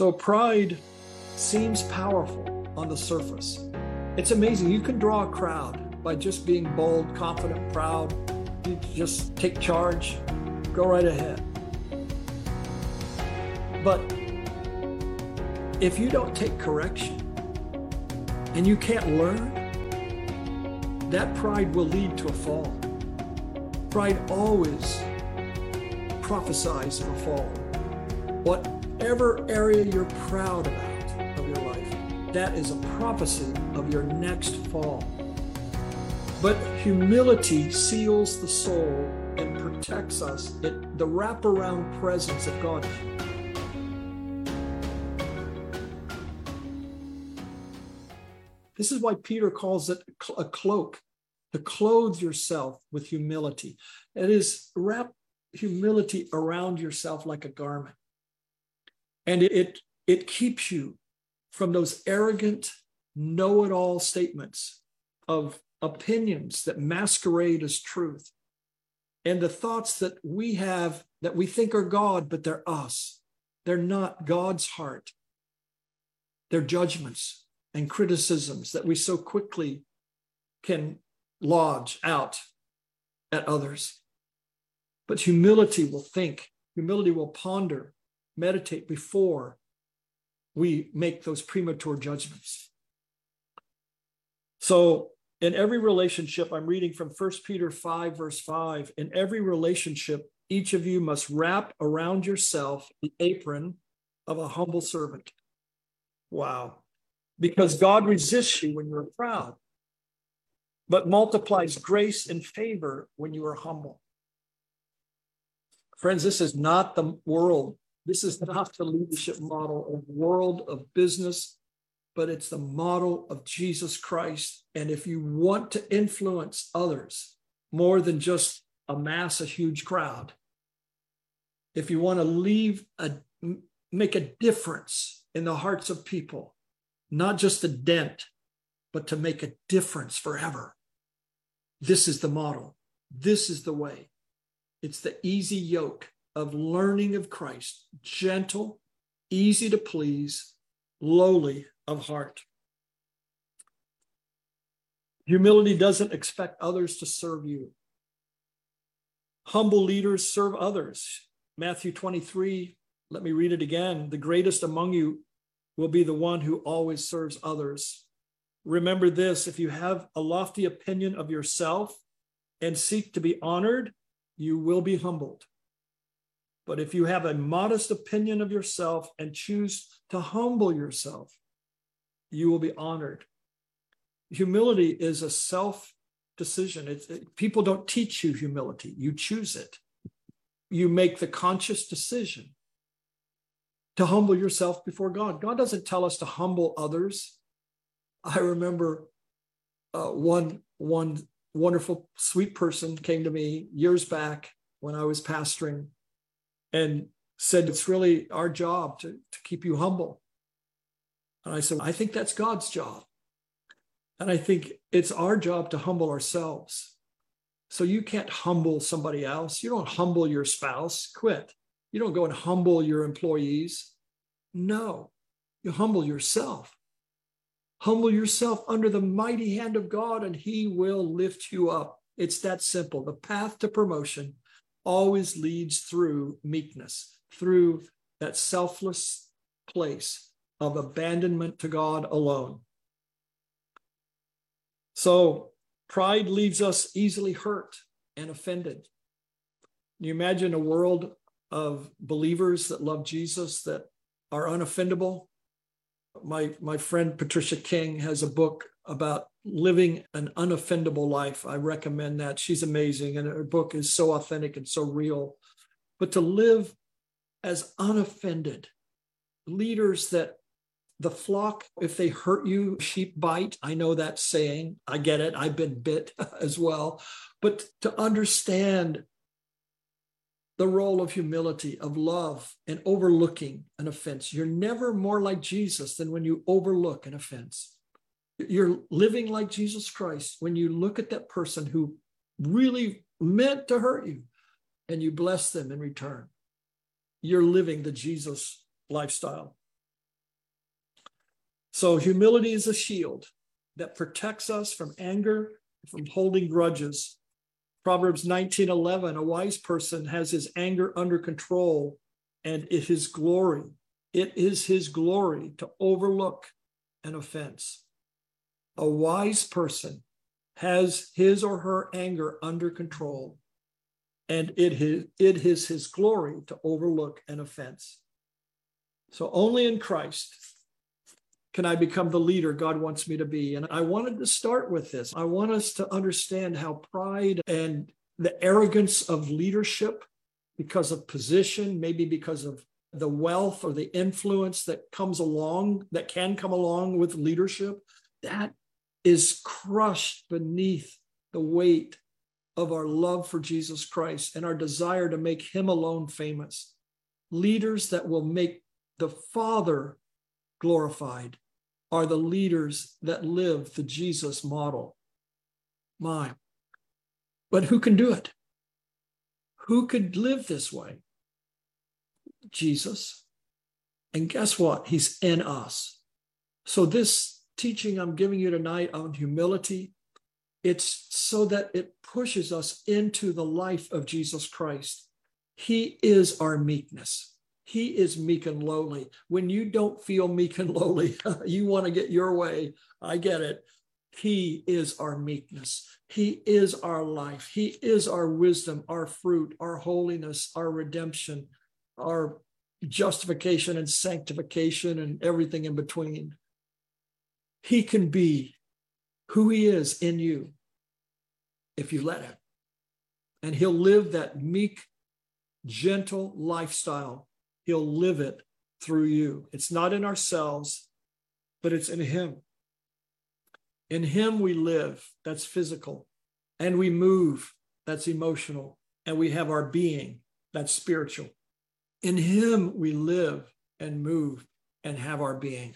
So pride seems powerful on the surface. It's amazing. You can draw a crowd by just being bold, confident, proud. You just take charge, go right ahead. But if you don't take correction and you can't learn, that pride will lead to a fall. Pride always prophesies a fall. Whatever area you're proud about of your life, that is a prophecy of your next fall. But humility seals the soul and protects us. It, the wraparound presence of God. This is why Peter calls it a cloak, to clothe yourself with humility. It is wrap humility around yourself like a garment. And it, it keeps you from those arrogant, know it all statements of opinions that masquerade as truth and the thoughts that we have that we think are God, but they're us. They're not God's heart. They're judgments and criticisms that we so quickly can lodge out at others. But humility will think, humility will ponder, meditate before we make those premature judgments. So, in every relationship, I'm reading from 1 Peter 5, verse 5. In every relationship, each of you must wrap around yourself the apron of a humble servant. Wow. Because God resists you when you're proud, but multiplies grace and favor when you are humble. Friends, this is not the world this is not the leadership model of world of business, but it's the model of Jesus Christ. And if you want to influence others more than just amass a huge crowd, if you want to leave a make a difference in the hearts of people, not just a dent, but to make a difference forever. This is the model. This is the way. It's the easy yoke of learning of Christ, gentle, easy to please, lowly of heart. Humility doesn't expect others to serve you. Humble leaders serve others. Matthew 23, let me read it again. The greatest among you will be the one who always serves others. Remember this if you have a lofty opinion of yourself and seek to be honored, you will be humbled. But if you have a modest opinion of yourself and choose to humble yourself, you will be honored. Humility is a self decision. It, people don't teach you humility, you choose it. You make the conscious decision to humble yourself before God. God doesn't tell us to humble others. I remember uh, one one wonderful sweet person came to me years back when I was pastoring and said, It's really our job to, to keep you humble. And I said, I think that's God's job. And I think it's our job to humble ourselves. So you can't humble somebody else. You don't humble your spouse, quit. You don't go and humble your employees. No, you humble yourself. Humble yourself under the mighty hand of God, and He will lift you up. It's that simple. The path to promotion always leads through meekness, through that selfless place of abandonment to God alone. So pride leaves us easily hurt and offended. You imagine a world of believers that love Jesus that are unoffendable? My, my friend Patricia King has a book about living an unoffendable life. I recommend that. She's amazing, and her book is so authentic and so real. But to live as unoffended, leaders that the flock, if they hurt you, sheep bite. I know that saying. I get it. I've been bit as well. But to understand the role of humility, of love, and overlooking an offense. You're never more like Jesus than when you overlook an offense. You're living like Jesus Christ when you look at that person who really meant to hurt you and you bless them in return. You're living the Jesus lifestyle. So humility is a shield that protects us from anger, from holding grudges. Proverbs 19:11 a wise person has his anger under control and it is glory. It is his glory to overlook an offense. A wise person has his or her anger under control and it is, it is his glory to overlook an offense. So only in Christ can I become the leader God wants me to be? And I wanted to start with this. I want us to understand how pride and the arrogance of leadership, because of position, maybe because of the wealth or the influence that comes along, that can come along with leadership, that is crushed beneath the weight of our love for Jesus Christ and our desire to make him alone famous. Leaders that will make the Father glorified are the leaders that live the Jesus model. My. But who can do it? Who could live this way? Jesus. And guess what? He's in us. So, this teaching I'm giving you tonight on humility, it's so that it pushes us into the life of Jesus Christ. He is our meekness. He is meek and lowly. When you don't feel meek and lowly, you want to get your way. I get it. He is our meekness. He is our life. He is our wisdom, our fruit, our holiness, our redemption, our justification and sanctification, and everything in between. He can be who He is in you if you let Him. And He'll live that meek, gentle lifestyle He'll live it through you. It's not in ourselves, but it's in Him. In Him we live, that's physical, and we move, that's emotional, and we have our being, that's spiritual. In Him we live and move and have our being.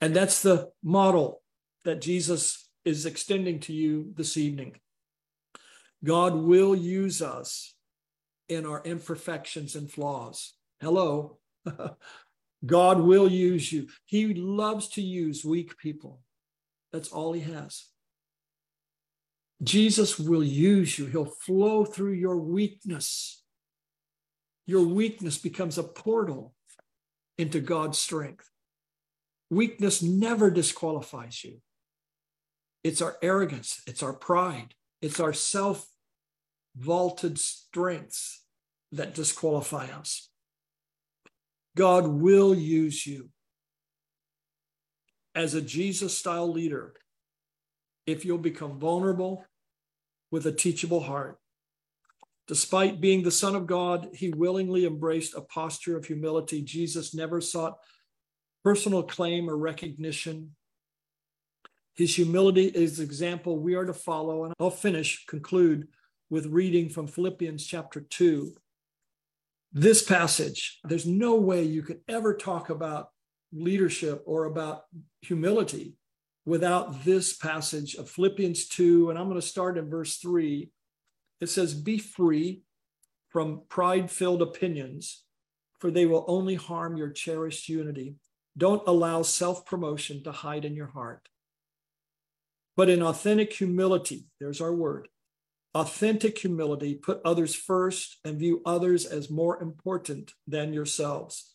And that's the model that Jesus is extending to you this evening. God will use us in our imperfections and flaws. Hello. God will use you. He loves to use weak people. That's all he has. Jesus will use you. He'll flow through your weakness. Your weakness becomes a portal into God's strength. Weakness never disqualifies you. It's our arrogance, it's our pride, it's our self vaulted strengths that disqualify us. God will use you as a Jesus style leader if you'll become vulnerable with a teachable heart. Despite being the Son of God, he willingly embraced a posture of humility. Jesus never sought personal claim or recognition. His humility is example we are to follow. And I'll finish, conclude with reading from Philippians chapter 2, this passage, there's no way you could ever talk about leadership or about humility without this passage of Philippians 2. And I'm going to start in verse 3. It says, Be free from pride filled opinions, for they will only harm your cherished unity. Don't allow self promotion to hide in your heart. But in authentic humility, there's our word, Authentic humility, put others first and view others as more important than yourselves.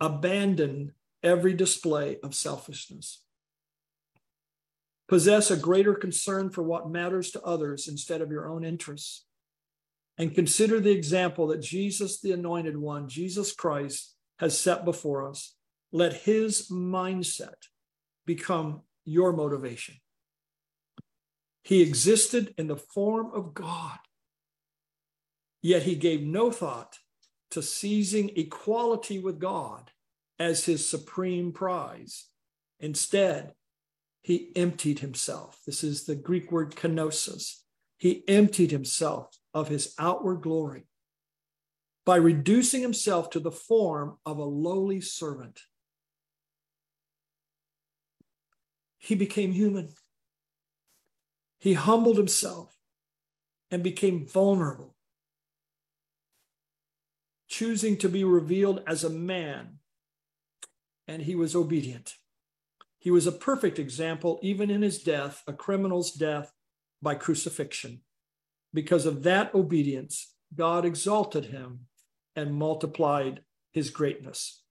Abandon every display of selfishness. Possess a greater concern for what matters to others instead of your own interests. And consider the example that Jesus, the anointed one, Jesus Christ, has set before us. Let his mindset become your motivation. He existed in the form of God, yet he gave no thought to seizing equality with God as his supreme prize. Instead, he emptied himself. This is the Greek word kenosis. He emptied himself of his outward glory by reducing himself to the form of a lowly servant. He became human. He humbled himself and became vulnerable, choosing to be revealed as a man, and he was obedient. He was a perfect example, even in his death, a criminal's death by crucifixion. Because of that obedience, God exalted him and multiplied his greatness.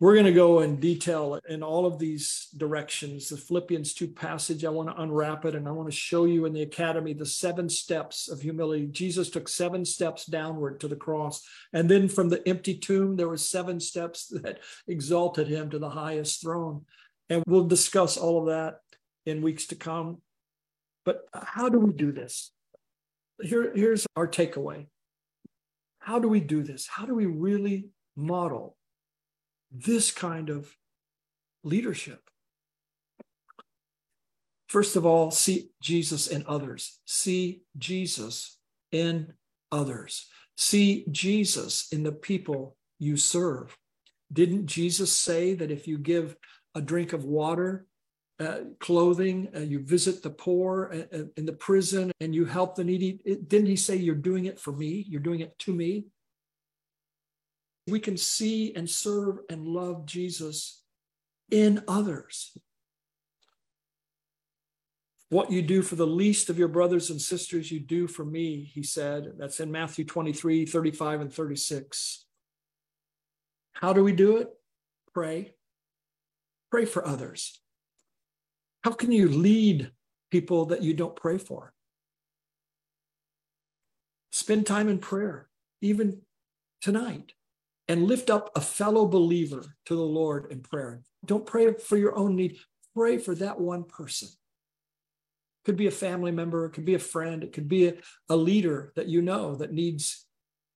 We're going to go in detail in all of these directions. The Philippians 2 passage, I want to unwrap it and I want to show you in the academy the seven steps of humility. Jesus took seven steps downward to the cross. And then from the empty tomb, there were seven steps that exalted him to the highest throne. And we'll discuss all of that in weeks to come. But how do we do this? Here, here's our takeaway. How do we do this? How do we really model this kind of leadership. First of all, see Jesus in others. See Jesus in others. See Jesus in the people you serve. Didn't Jesus say that if you give a drink of water, uh, clothing, uh, you visit the poor uh, uh in the prison, and you help the needy? Didn't he say, You're doing it for me? You're doing it to me? We can see and serve and love Jesus in others. What you do for the least of your brothers and sisters, you do for me, he said. That's in Matthew 23, 35, and 36. How do we do it? Pray. Pray for others. How can you lead people that you don't pray for? Spend time in prayer, even tonight and lift up a fellow believer to the Lord in prayer. Don't pray for your own need, pray for that one person. Could be a family member, it could be a friend, it could be a, a leader that you know that needs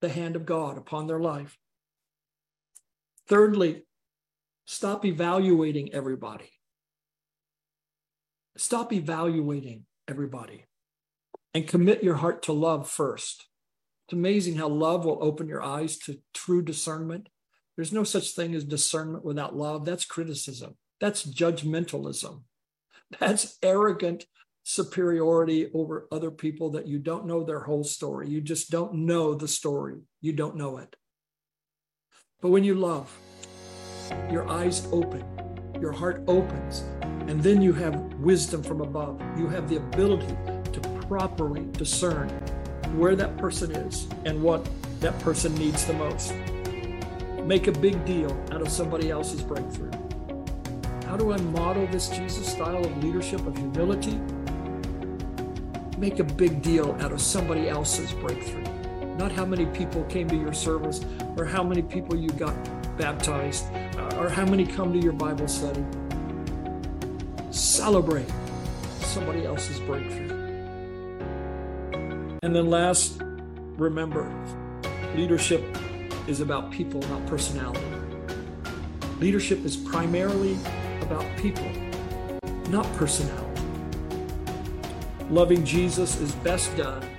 the hand of God upon their life. Thirdly, stop evaluating everybody. Stop evaluating everybody and commit your heart to love first. Amazing how love will open your eyes to true discernment. There's no such thing as discernment without love. That's criticism. That's judgmentalism. That's arrogant superiority over other people that you don't know their whole story. You just don't know the story. You don't know it. But when you love, your eyes open, your heart opens, and then you have wisdom from above. You have the ability to properly discern where that person is and what that person needs the most. Make a big deal out of somebody else's breakthrough. How do I model this Jesus style of leadership, of humility? Make a big deal out of somebody else's breakthrough. Not how many people came to your service or how many people you got baptized uh, or how many come to your Bible study. Celebrate somebody else's breakthrough. And then last, remember, leadership is about people, not personality. Leadership is primarily about people, not personality. Loving Jesus is best done